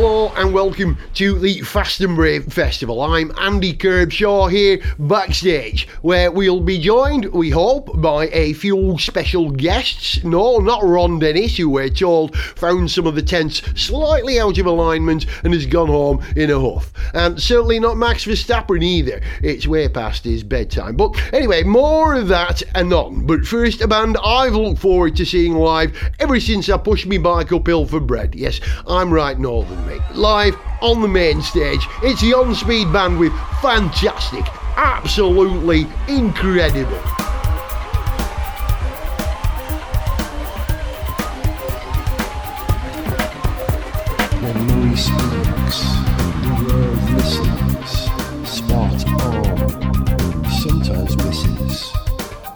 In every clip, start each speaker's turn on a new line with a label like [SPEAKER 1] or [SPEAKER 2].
[SPEAKER 1] Hello and welcome to the Fast and Brave Festival. I'm Andy Kerbshaw here backstage, where we'll be joined, we hope, by a few special guests. No, not Ron Dennis, who we're told found some of the tents slightly out of alignment and has gone home in a huff. And certainly not Max Verstappen either. It's way past his bedtime. But anyway, more of that anon. But first, a band I've looked forward to seeing live ever since I pushed my bike uphill for bread. Yes, I'm right, Northern mate. Live on the main stage, it's the On Speed Band with fantastic, absolutely incredible.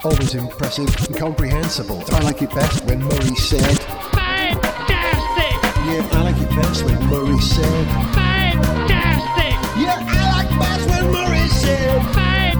[SPEAKER 2] Always impressive and comprehensible. I like it best when Murray said.
[SPEAKER 3] Fantastic!
[SPEAKER 2] Yeah, I like it best when Murray said.
[SPEAKER 3] Fantastic!
[SPEAKER 2] Yeah, I like best when Murray said.
[SPEAKER 3] Fantastic!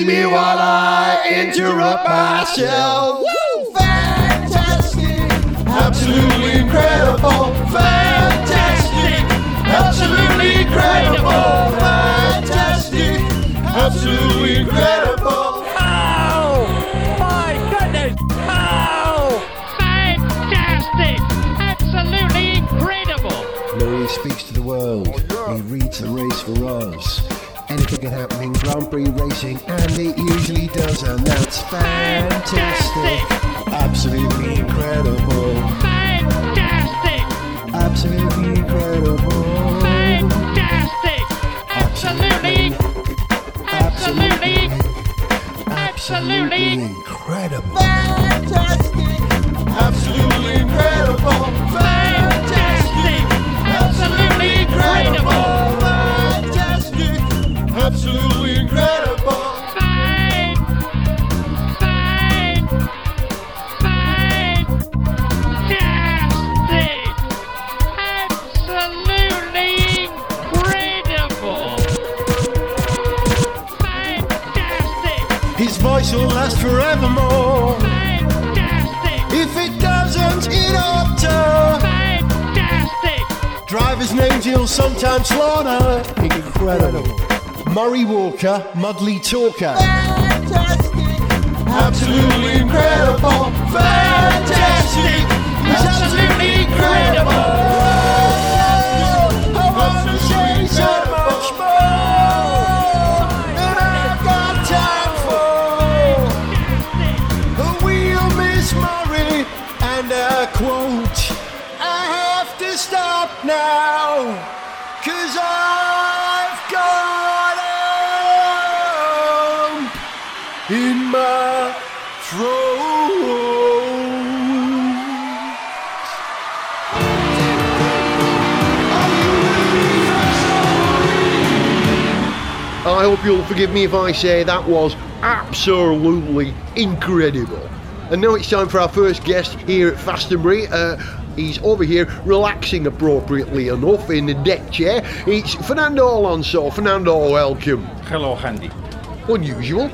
[SPEAKER 2] Excuse me while I interrupt myself. Woo! Fantastic! Absolutely incredible! Fantastic! Absolutely incredible! Fantastic! Absolutely incredible! Oh, my goodness.
[SPEAKER 3] Oh, fantastic! Absolutely incredible!
[SPEAKER 2] Murray speaks to the world. Oh, he reads the race for us. Anything can happen in Grand Prix racing, and it usually does, and that's fantastic. Absolutely incredible.
[SPEAKER 3] Fantastic!
[SPEAKER 2] Absolutely incredible.
[SPEAKER 3] Fantastic! Absolutely! Absolutely! Absolutely!
[SPEAKER 2] incredible. Fantastic. Absolutely incredible.
[SPEAKER 3] Fantastic! Absolutely incredible!
[SPEAKER 2] Voice will last forevermore.
[SPEAKER 3] Fantastic!
[SPEAKER 2] If it doesn't, it ought to.
[SPEAKER 3] Fantastic!
[SPEAKER 2] Drivers' names he'll sometimes slaughter. Incredible. Murray Walker, Mudley Talker. Fantastic. Absolutely incredible. Fantastic. He's absolutely incredible. Now, cause I've got lump in my throat.
[SPEAKER 1] I hope you'll forgive me if I say that was absolutely incredible. And now it's time for our first guest here at Fastonbury. Uh, he's over here relaxing appropriately enough in the deck chair. It's Fernando Alonso. Fernando, welcome.
[SPEAKER 4] Hello, Handy.
[SPEAKER 1] Unusual.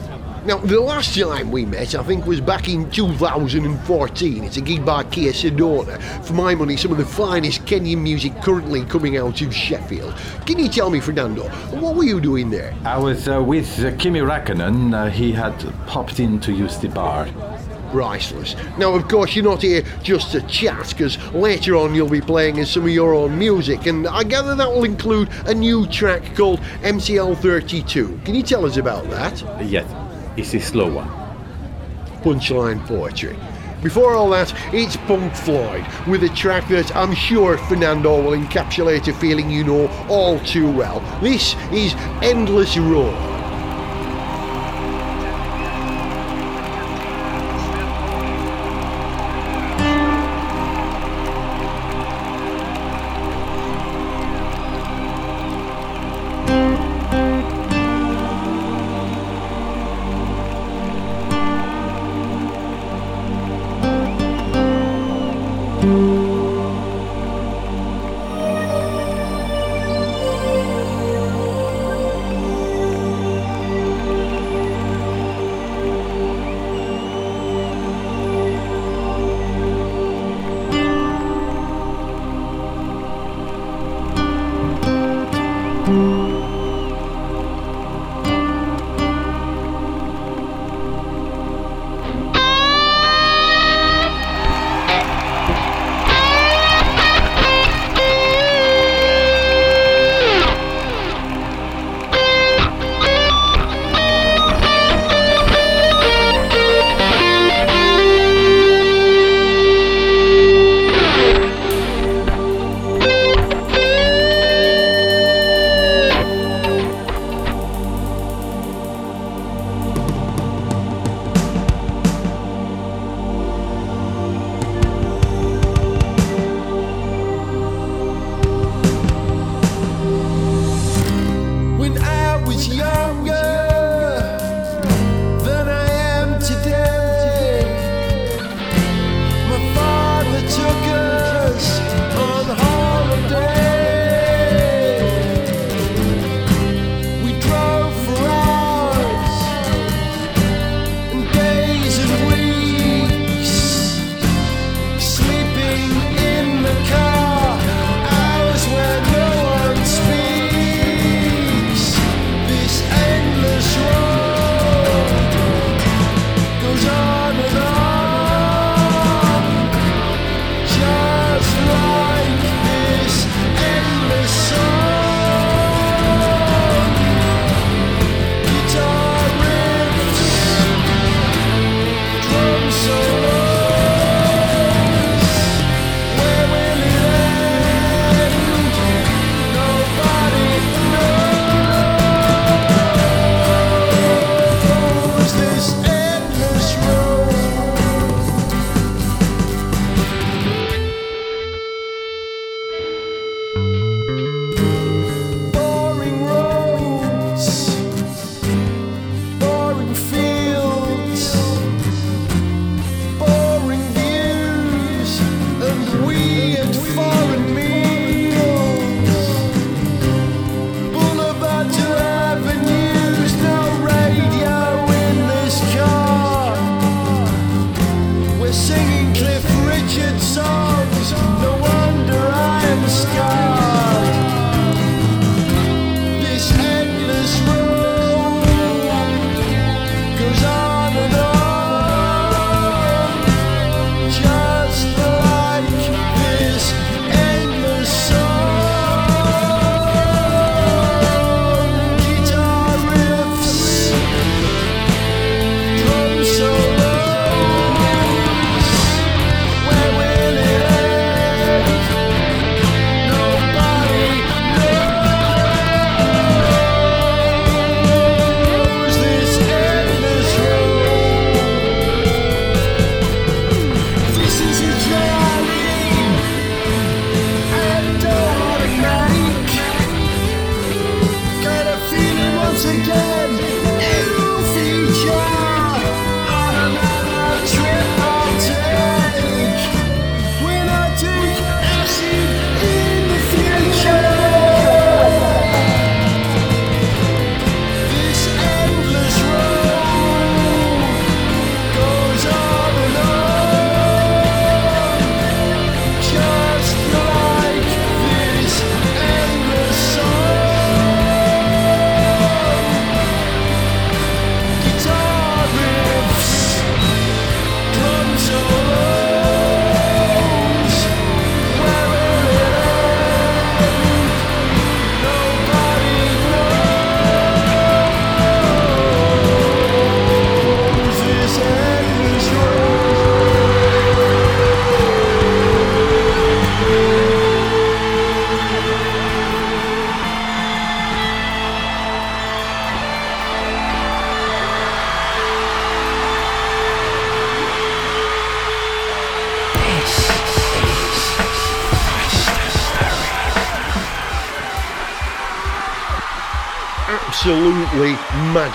[SPEAKER 1] Now, the last time we met, I think, was back in 2014. It's a gig by Kia Sedona. For my money, some of the finest Kenyan music currently coming out of Sheffield. Can you tell me, Fernando, what were you doing there?
[SPEAKER 4] I was uh, with uh, Kimi Räikkönen. Uh, he had popped in to use the bar.
[SPEAKER 1] Priceless. Now, of course, you're not here just to chat, because later on you'll be playing us some of your own music, and I gather that will include a new track called MCL32. Can you tell us about that?
[SPEAKER 4] Yes, it's a slow one.
[SPEAKER 1] Punchline poetry. before all that, it's Punk Floyd with a track that I'm sure Fernando will encapsulate a feeling you know all too well. This is Endless Road.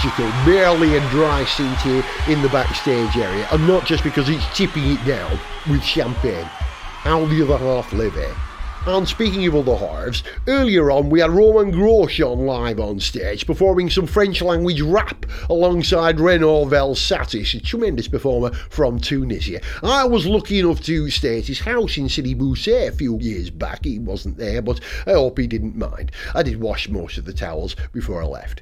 [SPEAKER 1] Magical. Barely a dry seat here in the backstage area, and not just because it's tipping it down with champagne. How the other half live here. And speaking of other halves, earlier on we had Romain Grosjean live on stage performing some French language rap alongside Renault Vel Satis, a tremendous performer from Tunisia. I was lucky enough to stay at his house in Sidi Boussaid a few years back. He wasn't there, but I hope he didn't mind. I did wash most of the towels before I left.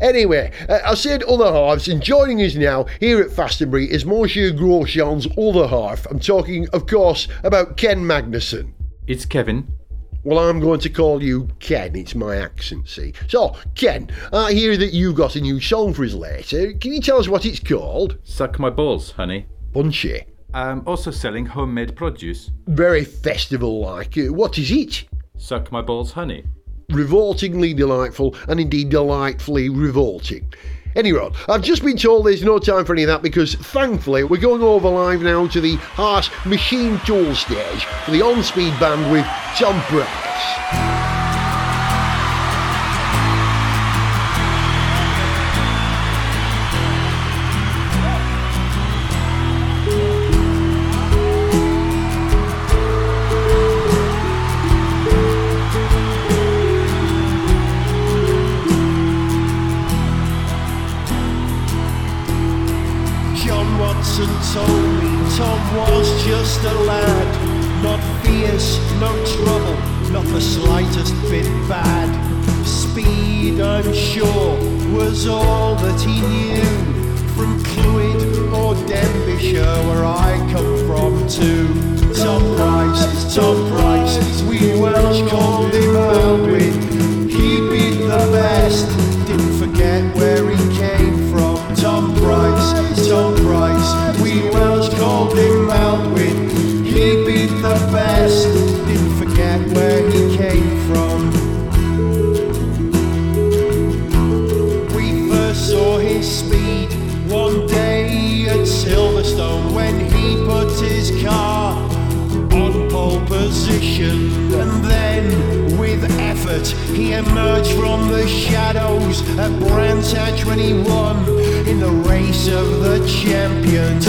[SPEAKER 1] Anyway, uh, I said other halves, and joining us now here at Fastonbury is Monsieur Grosjean's other half. I'm talking, of course, about Ken Magnussen.
[SPEAKER 4] It's Kevin.
[SPEAKER 1] Well, I'm going to call you Ken. It's my accent, see. So, Ken, I hear that you got a new song for us later. Can you tell us what it's called?
[SPEAKER 4] Suck my balls, honey.
[SPEAKER 1] Punchy.
[SPEAKER 4] I'm also selling homemade produce.
[SPEAKER 1] Very festival-like. Uh, What is it?
[SPEAKER 4] Suck my balls, honey.
[SPEAKER 1] Revoltingly delightful, and indeed delightfully revolting. Anyway, I've just been told there's no time for any of that because thankfully we're going over live now to the Harsh Machine Tool stage for the on-speed band with Tom Pryce.
[SPEAKER 2] John Watson told me Tom was just a lad, not fierce, no trouble, not the slightest bit bad. Speed, I'm sure, was all that he knew. From Clwyd or Denbighshire, where I come from too. Tom Pryce, Tom Pryce, we Welsh called him Maldwyn. He beat the best, best, didn't forget where he came from. We first saw his speed one day at Silverstone when he put his car on pole position. And then, with effort, he emerged from the shadows at Brands Hatch when he won in the race of the champions.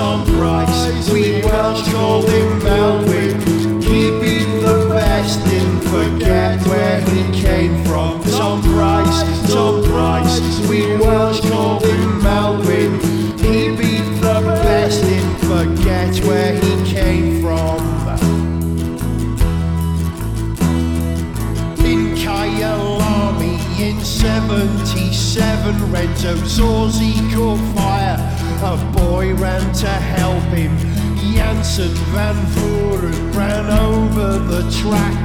[SPEAKER 2] Tom Pryce, we Welsh him Maldwyn. He beat the best, didn't forget where he came from. Tom Pryce, Tom Pryce, we Welsh him Maldwyn. He beat the best, didn't forget where he came from. In Kyalami in 77, Renzo Zorzi caught A boy ran to help him. Jansen van Vuuren ran over the track.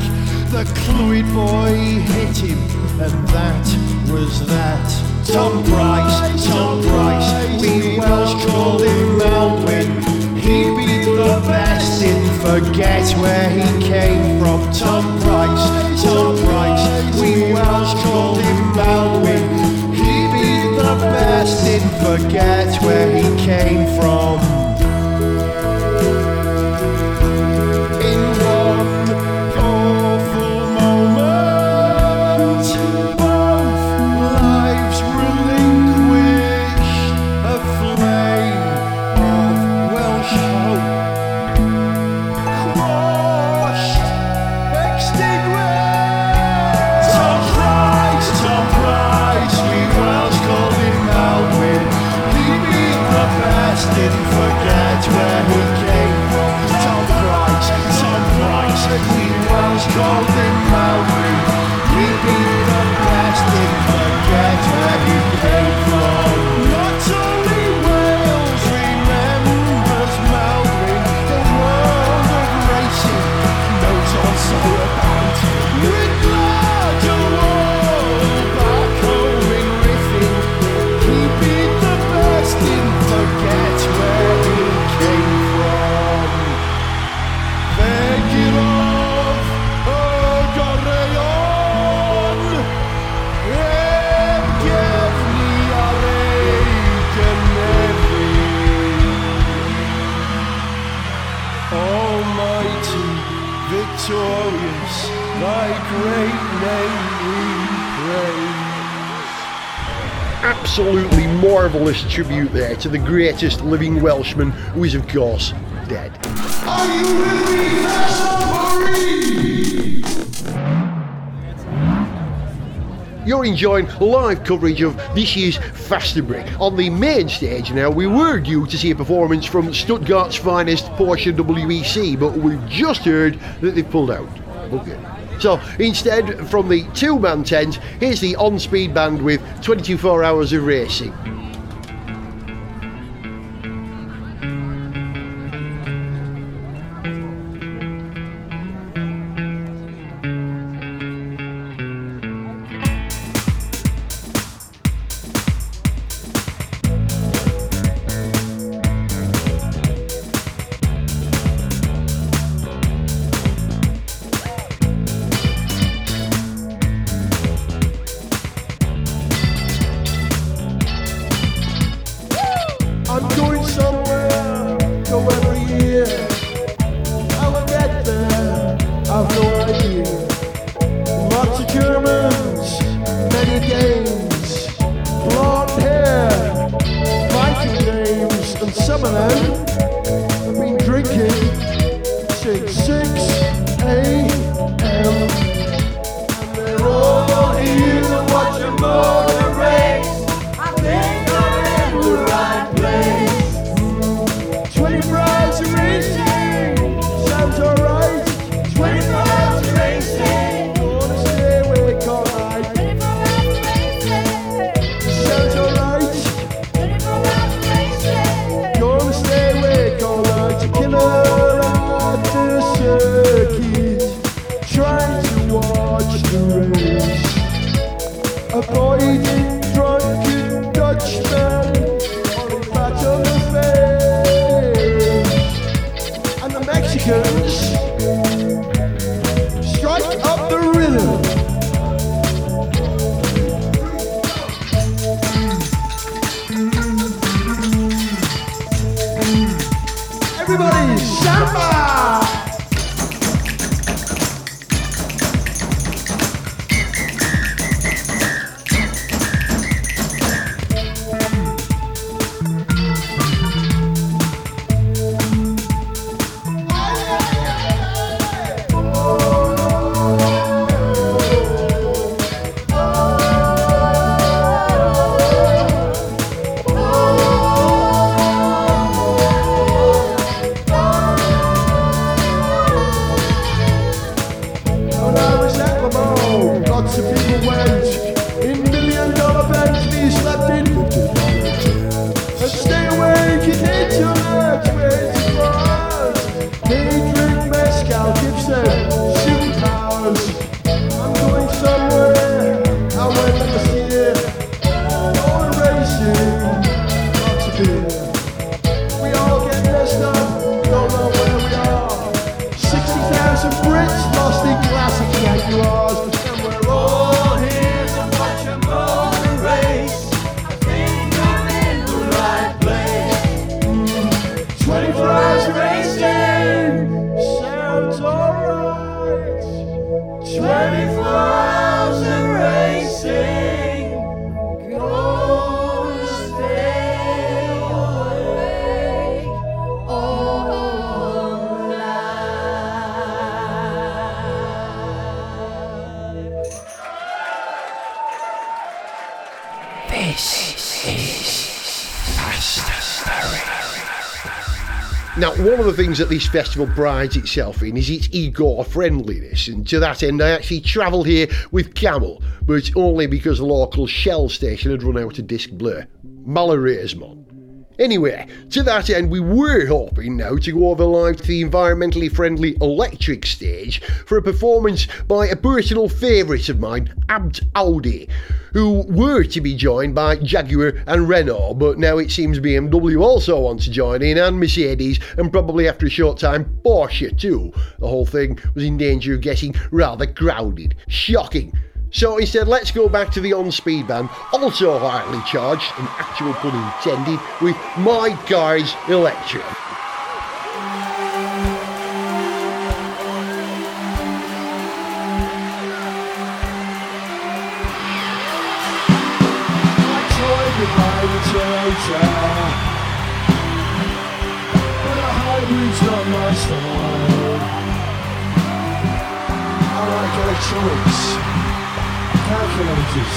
[SPEAKER 2] The Clwyd boy hit him, and that was that. Tom Pryce, Tom Pryce, we Welsh called him Maldwyn. He beat the best, didn't forget where he came from. Tom Pryce, Tom Pryce, we Welsh called him Maldwyn. The best, didn't forget where he came from. Victorious, thy great name we praise.
[SPEAKER 1] absolutely marvellous tribute there to the greatest living Welshman who is, of course, dead. You're enjoying live coverage of this year's Fastonbury. On the main stage now, we were due to see a performance from Stuttgart's finest Porsche WEC, but we've just heard that they've pulled out. Okay. So instead, from the two man tent, here's the on speed band with 24 hours of racing.
[SPEAKER 2] Drink mezcal,
[SPEAKER 1] things that this festival prides itself in is its eco friendliness, and to that end, I actually travelled here with Camel, but only because the local Shell station had run out of disc blur. Malheureusement. Anyway, to that end, we were hoping now to go over live to the environmentally friendly electric stage for a performance by a personal favourite of mine, Abt Audi, who were to be joined by Jaguar and Renault, but now it seems BMW also wants to join in, and Mercedes, and probably after a short time, Porsche too. The whole thing was in danger of getting rather crowded. Shocking. So instead, let's go back to the on speed band, also highly charged, an actual pun intended, with My Guy's Electric.
[SPEAKER 2] I hotel. But calculators.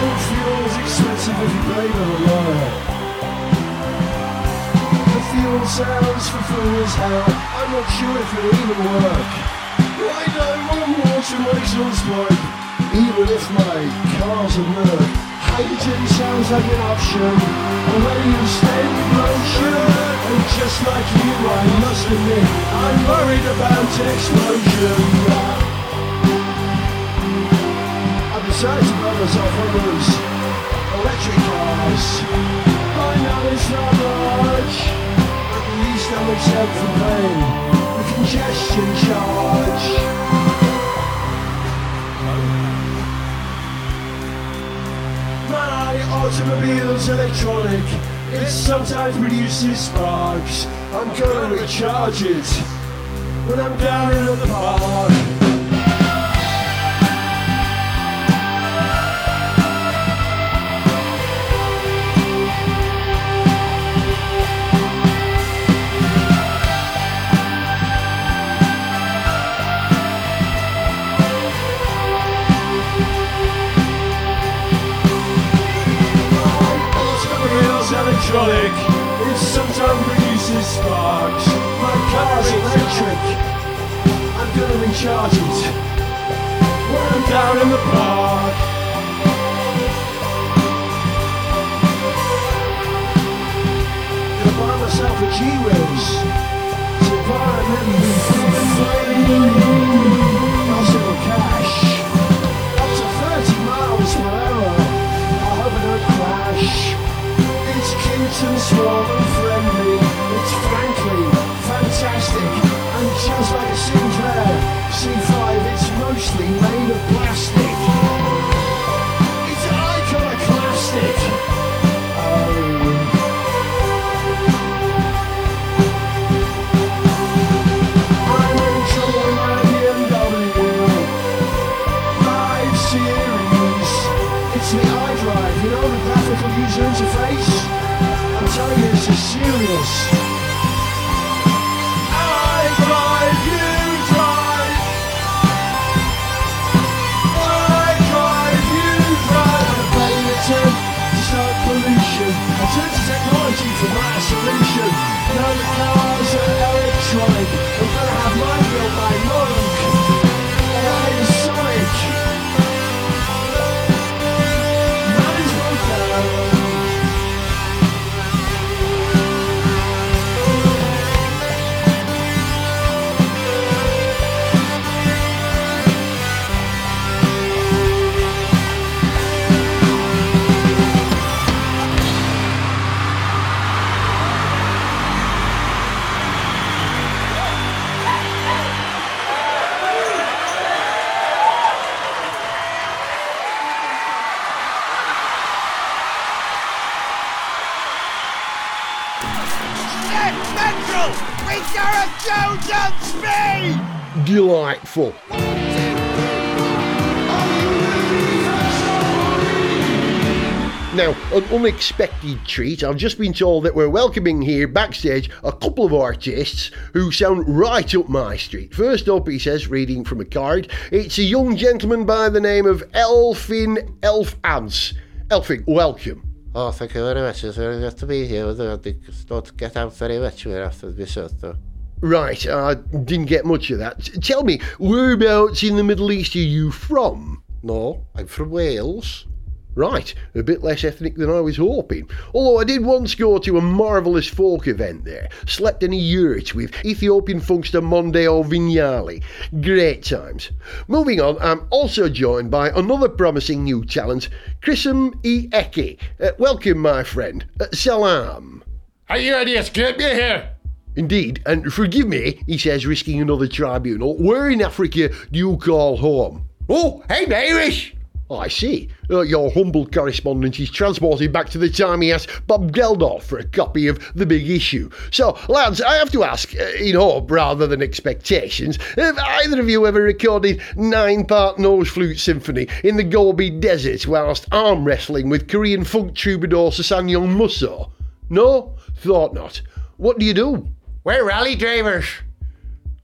[SPEAKER 2] All fuel's expensive if you pay them a lot. The fuel sounds for full as hell. I'm not sure if it'll even work. I don't want water my exhaust pipe, even if my car's a Merc. Hydrogen sounds like an option. Already in steady motion. And just like you, I must admit, I'm worried about explosion. Myself one of those electric cars. I know it's not much, at least I'm exempt from the congestion charge. My automobile's electronic. It sometimes produces sparks. I'm gonna recharge it when I'm down in the park. Electronic. It sometimes produces sparks. My car's electric. I'm gonna recharge it when I'm down in the park. Gonna buy myself a G-Wiz. It's environmentally friendly. And small and friendly. It's frankly fantastic. And just like a Sinclair C5, it's mostly made of plastic. It's iconoclastic. Oh. I'm in my BMW. Five series. It's the iDrive, you know the graphical user interface. This
[SPEAKER 1] Delightful. Now, an unexpected treat. I've just been told that we're welcoming here backstage a couple of artists who sound right up my street. First up, he says, reading from a card, it's a young gentleman by the name of Elfyn Elf Ants. Elfyn, welcome.
[SPEAKER 5] Oh, thank you very much. It's very good to be here. I did not get out very much here after the show. So.
[SPEAKER 1] Right, I didn't get much of that. Tell me, whereabouts in the Middle East are you from?
[SPEAKER 5] No, I'm from Wales.
[SPEAKER 1] Right, a bit less ethnic than I was hoping. Although I did once go to a marvellous folk event there. Slept in a yurt with Ethiopian funkster Mondeo Vignali. Great times. Moving on, I'm also joined by another promising new talent, Chrism E. Eki. Uh, welcome, my friend. Uh, salam.
[SPEAKER 6] Are you idiots? Get me here!
[SPEAKER 1] Indeed, and forgive me, he says, risking another tribunal. Where in Africa do you call home?
[SPEAKER 6] Oh, I'm Irish!
[SPEAKER 1] I see. Uh, your humble correspondent is transported back to the time he asked Bob Geldof for a copy of The Big Issue. So, lads, I have to ask, uh, in hope rather than expectations, have either of you ever recorded nine-part nose flute symphony in the Gobi Desert whilst arm wrestling with Korean funk troubadour SsangYong Musso? No? Thought not. What do you do?
[SPEAKER 5] We're rally drivers.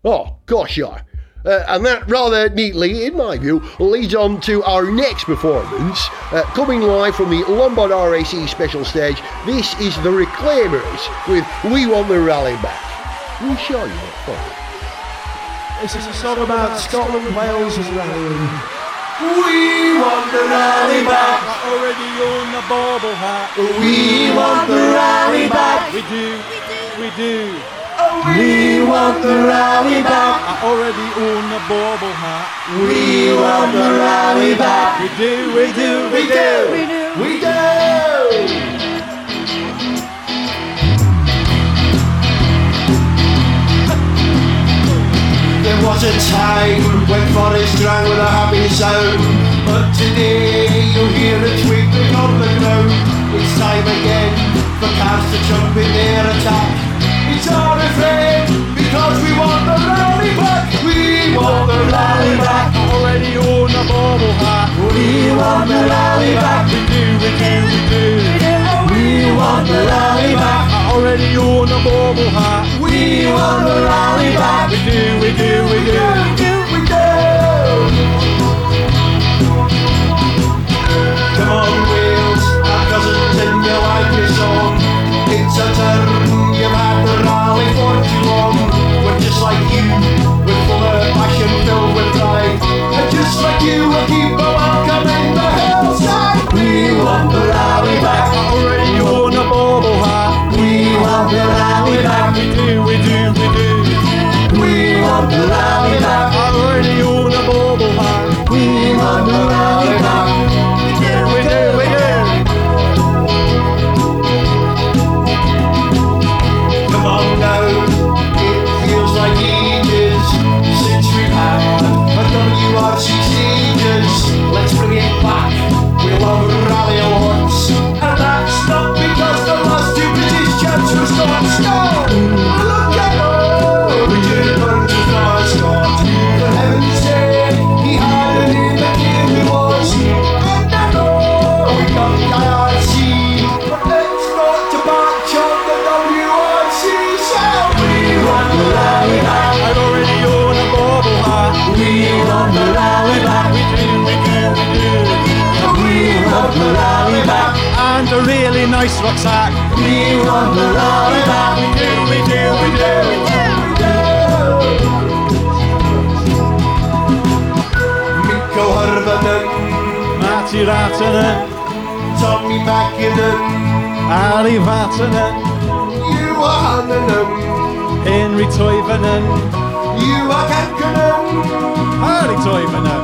[SPEAKER 1] Oh, gosh, you are. Uh, and that rather neatly, in my view, leads on to our next performance. Uh, coming live from the Lombard RAC special stage, this is the Reclaimers with We Want the Rally Back. We sure you not fun.
[SPEAKER 7] This is a song about Scotland, Wales, and rallying.
[SPEAKER 2] We want the rally back.
[SPEAKER 8] already own the bauble hat.
[SPEAKER 2] We want the rally back.
[SPEAKER 8] We do, we do.
[SPEAKER 2] We want the rally back.
[SPEAKER 8] I already own the bauble hat.
[SPEAKER 2] We want the rally back.
[SPEAKER 8] We do, we do,
[SPEAKER 2] We do. We do. There was a time when forest rang with a happy sound, but today you hear it twinkling on the ground. It's time again for cats to jump in their attack. Our refrain because we want the rally back. We want the rally back.
[SPEAKER 8] I already own the bauble hat.
[SPEAKER 2] We want the rally back.
[SPEAKER 8] We do, we do, we do.
[SPEAKER 2] We want the rally back.
[SPEAKER 8] I already own the bauble hat.
[SPEAKER 2] We want the rally back.
[SPEAKER 8] We do, we do, we do.
[SPEAKER 2] We do. we do. Come on, Wales, our cousins, and you like this song. It's a turn, rally for too long. We're just like you, we're full of passion, filled with pride. And just like you, we'll keep a welcome in the hillside. We want the rally back.
[SPEAKER 8] Already own the bauble hat.
[SPEAKER 2] We want the rally back.
[SPEAKER 8] We do, we do, we do.
[SPEAKER 2] We want the rally
[SPEAKER 8] Rattanen,
[SPEAKER 2] Tommi Mäkinen,
[SPEAKER 8] Ari Vatanen,
[SPEAKER 2] Juha Hannanen,
[SPEAKER 8] Henri Toivonen,
[SPEAKER 2] Juha Kankkunen,
[SPEAKER 8] Harri Toivonen,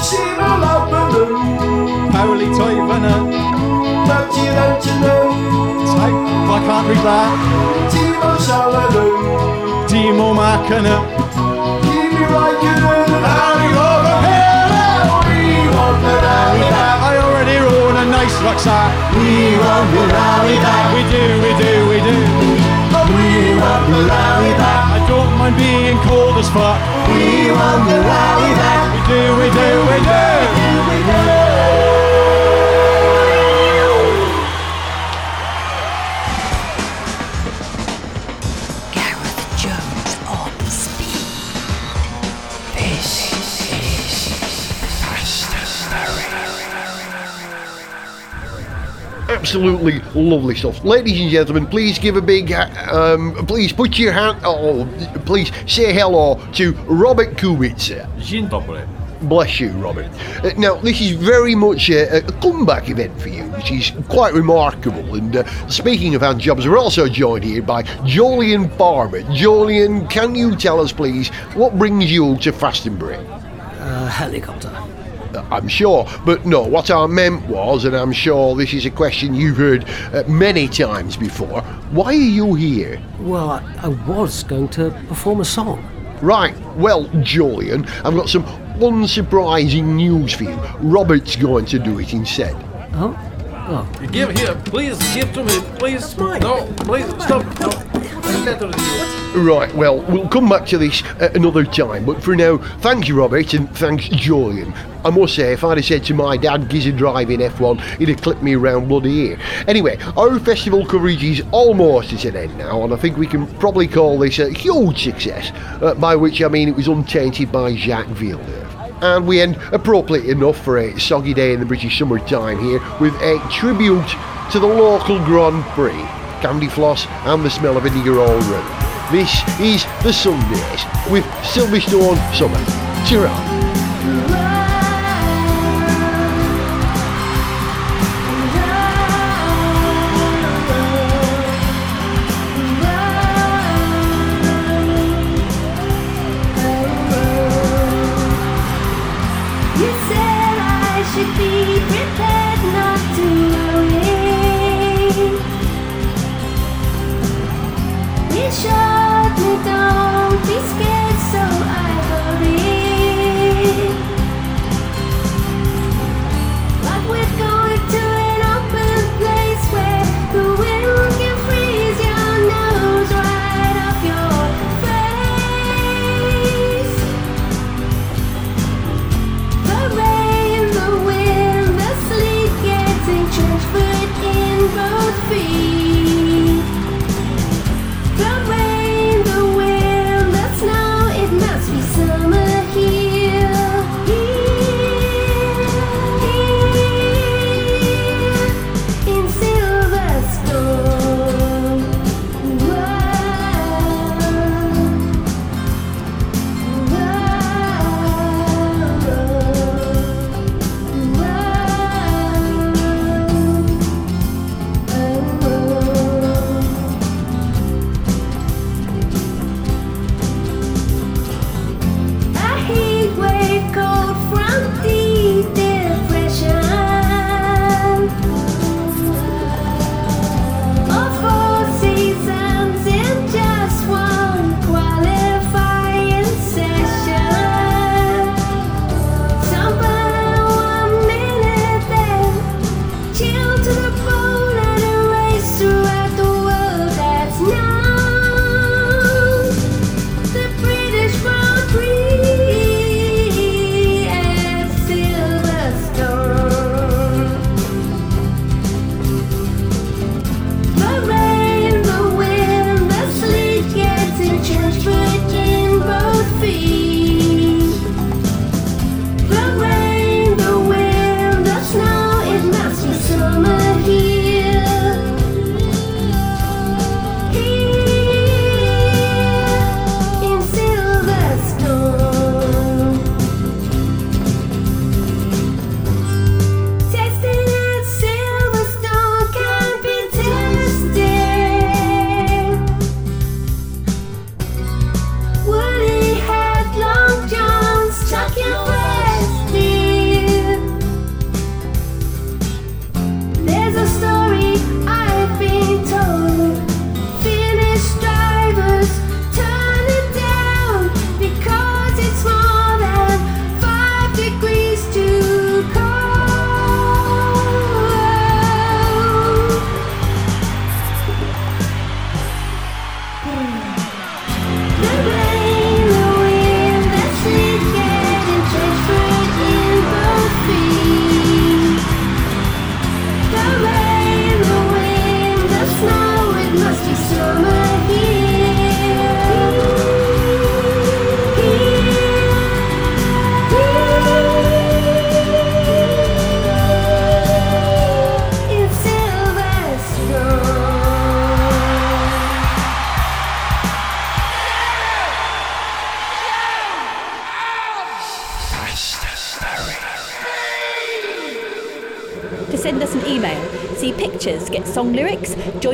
[SPEAKER 2] Simo Lampinen,
[SPEAKER 8] Pauli Toivonen.
[SPEAKER 2] Matti Läntsinen,
[SPEAKER 8] Type, I can't read that.
[SPEAKER 2] Timo Salonen,
[SPEAKER 8] Timo Mäkinen.
[SPEAKER 2] Kimi Räikkönen, Harry Overhead. We want the
[SPEAKER 8] own a nice.
[SPEAKER 2] We want the rally back.
[SPEAKER 8] We do, we do, we do.
[SPEAKER 2] We want the rally back.
[SPEAKER 8] I don't mind being cold as fuck.
[SPEAKER 2] We want the rally back.
[SPEAKER 8] We do, we do, we do.
[SPEAKER 2] We do.
[SPEAKER 1] Absolutely lovely stuff. Ladies and gentlemen, please give a big, uh, um, please put your hand, oh, please say hello to Robert Kubica.
[SPEAKER 9] Dzień dobry.
[SPEAKER 1] Bless you, Robert. Uh, now, this is very much a, a comeback event for you, which is quite remarkable. And uh, speaking of hand jobs, we're also joined here by Jolyon Farmer. Jolyon, can you tell us, please, what brings you to Fastonbury?
[SPEAKER 10] A helicopter.
[SPEAKER 1] I'm sure, but no, what I meant was, and I'm sure this is a question you've heard uh, many times before, why are you here?
[SPEAKER 10] Well, I, I was going to perform a song.
[SPEAKER 1] Right, well, Julian, I've got some
[SPEAKER 11] unsurprising news for you. Robert's going to do it instead.
[SPEAKER 10] Oh? Oh.
[SPEAKER 9] Give here, please, give to me, please. No, please, stop. No.
[SPEAKER 11] Right, well, we'll come back to this at another time, but for now, thank you, Robert, and thanks, Julian. I must say, if I'd have said to my dad, Gizzard Drive in F1, he'd have clipped me around bloody ear. Anyway, our festival coverage is almost at an end now, and I think we can probably call this a huge success, uh, by which I mean it was untainted by Jacques Villeneuve. And we end appropriately enough for a soggy day in the British summertime here with a tribute to the local Grand Prix, Candy Floss and the smell of vinegar all round. This is the Sundays with Silverstone Summer. Cheer up.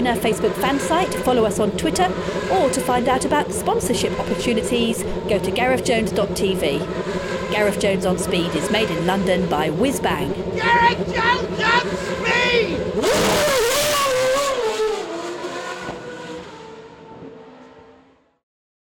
[SPEAKER 12] Arena Facebook fan site, follow us on Twitter, or to find out about sponsorship opportunities, go to GarethJones.tv. Gareth Jones on Speed is made in London by Whizbang.
[SPEAKER 1] Gareth Jones on Speed!